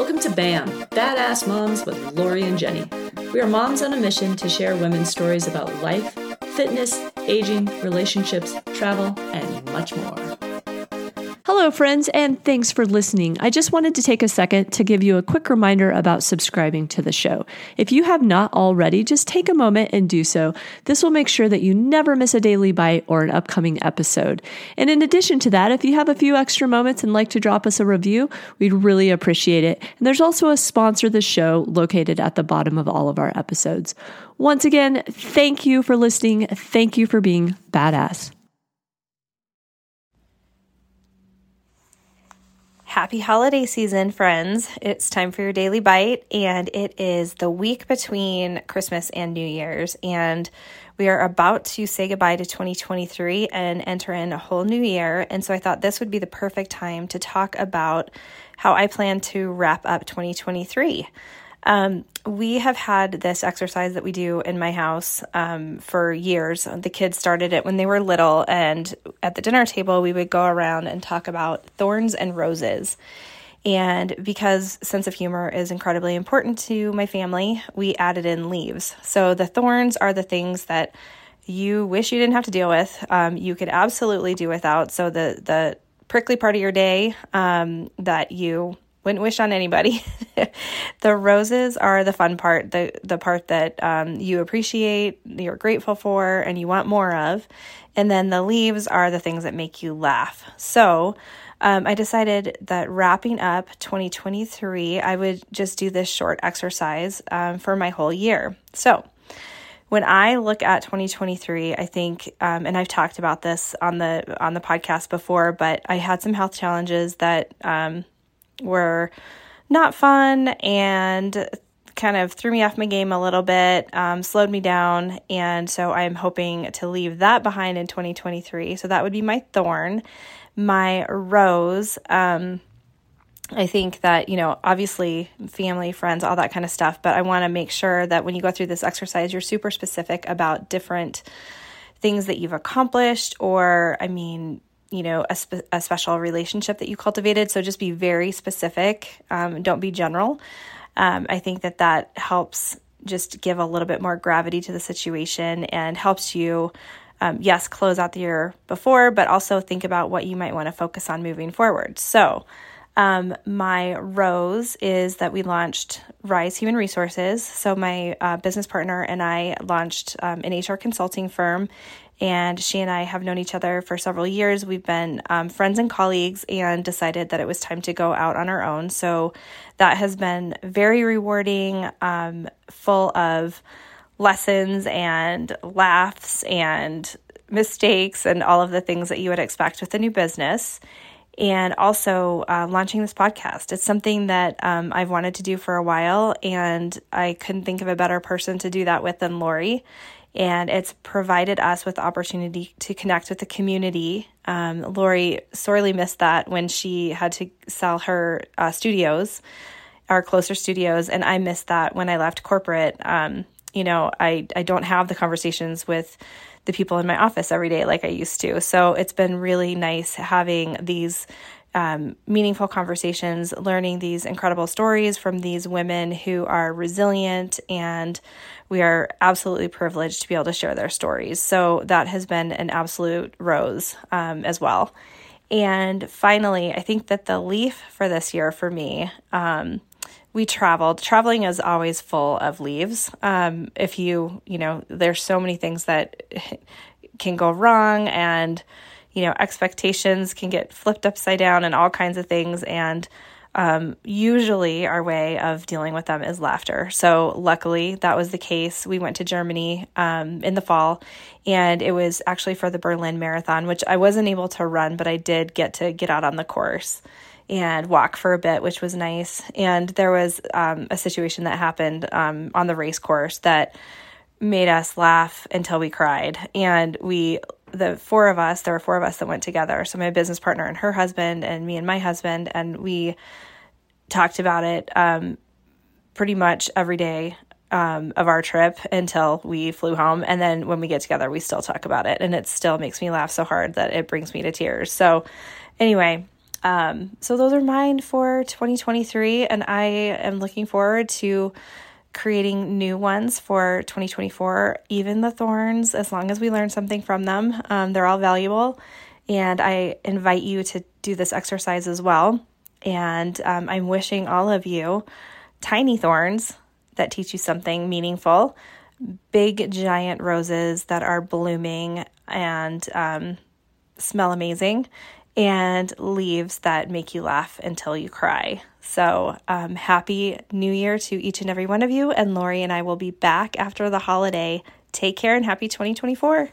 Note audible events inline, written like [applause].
Welcome to BAM, Badass Moms with Lori and Jenny. We are moms on a mission to share women's stories about life, fitness, aging, relationships, travel, and much more. Hello, friends, and thanks for listening. I just wanted to take a second to give you a quick reminder about subscribing to the show. If you have not already, just take a moment and do so. This will make sure that you never miss a daily bite or an upcoming episode. And in addition to that, if you have a few extra moments and like to drop us a review, we'd really appreciate it. And there's also a sponsor the show located at the bottom of all of our episodes. Once again, thank you for listening. Thank you for being badass. Happy holiday season, friends. It's time for your daily bite, and it is the week between Christmas and New Year's. And we are about to say goodbye to 2023 and enter in a whole new year. And so I thought this would be the perfect time to talk about how I plan to wrap up 2023. Um, we have had this exercise that we do in my house um, for years. The kids started it when they were little, and at the dinner table, we would go around and talk about thorns and roses. And because sense of humor is incredibly important to my family, we added in leaves. So the thorns are the things that you wish you didn't have to deal with. Um, you could absolutely do without. So the the prickly part of your day um, that you wouldn't wish on anybody. [laughs] the roses are the fun part, the the part that um, you appreciate, you're grateful for, and you want more of. And then the leaves are the things that make you laugh. So um, I decided that wrapping up 2023, I would just do this short exercise um, for my whole year. So when I look at 2023, I think, um, and I've talked about this on the on the podcast before, but I had some health challenges that um, were not fun and kind of threw me off my game a little bit, um, slowed me down. And so I'm hoping to leave that behind in 2023. So that would be my thorn. My rose, um, I think that, you know, obviously family, friends, all that kind of stuff, but I want to make sure that when you go through this exercise, you're super specific about different things that you've accomplished, or, I mean, you know a, spe- a special relationship that you cultivated. So just be very specific. Um, don't be general. Um, i think that that helps just give a little bit more gravity to the situation and helps you um, yes close out the year before but also think about what you might want to focus on moving forward. So um, my rose is that we launched Rise Human Resources. So, my uh, business partner and I launched um, an HR consulting firm and she and I have known each other for several years. We've been um, friends and colleagues and decided that it was time to go out on our own. So that has been very rewarding, um, full of lessons and laughs and mistakes and all of the things that you would expect with a new business. And also uh, launching this podcast. It's something that um, I've wanted to do for a while, and I couldn't think of a better person to do that with than Lori and it's provided us with opportunity to connect with the community. Um, Lori sorely missed that when she had to sell her uh, studios, our closer studios, and I missed that when I left corporate. Um, you know, I I don't have the conversations with the people in my office every day like I used to. So it's been really nice having these um, meaningful conversations, learning these incredible stories from these women who are resilient and we are absolutely privileged to be able to share their stories. So that has been an absolute rose um, as well. And finally, I think that the leaf for this year for me, um, we traveled. Traveling is always full of leaves. Um, if you, you know, there's so many things that [laughs] can go wrong and, you know, expectations can get flipped upside down and all kinds of things. And um, usually our way of dealing with them is laughter. So, luckily, that was the case. We went to Germany um, in the fall, and it was actually for the Berlin Marathon, which I wasn't able to run, but I did get to get out on the course and walk for a bit, which was nice. And there was um, a situation that happened um, on the race course that made us laugh until we cried. And we the four of us, there were four of us that went together. So my business partner and her husband, and me and my husband, and we talked about it um, pretty much every day um, of our trip until we flew home. And then when we get together, we still talk about it, and it still makes me laugh so hard that it brings me to tears. So, anyway, Um, so those are mine for 2023, and I am looking forward to creating new ones for 2024. Even the thorns, as long as we learn something from them, um, they're all valuable. And I invite you to do this exercise as well. And um, I'm wishing all of you tiny thorns that teach you something meaningful, big giant roses that are blooming and um, smell amazing, and leaves that make you laugh until you cry. So, um, happy new year to each and every one of you. And Lori and I will be back after the holiday. Take care and happy 2024.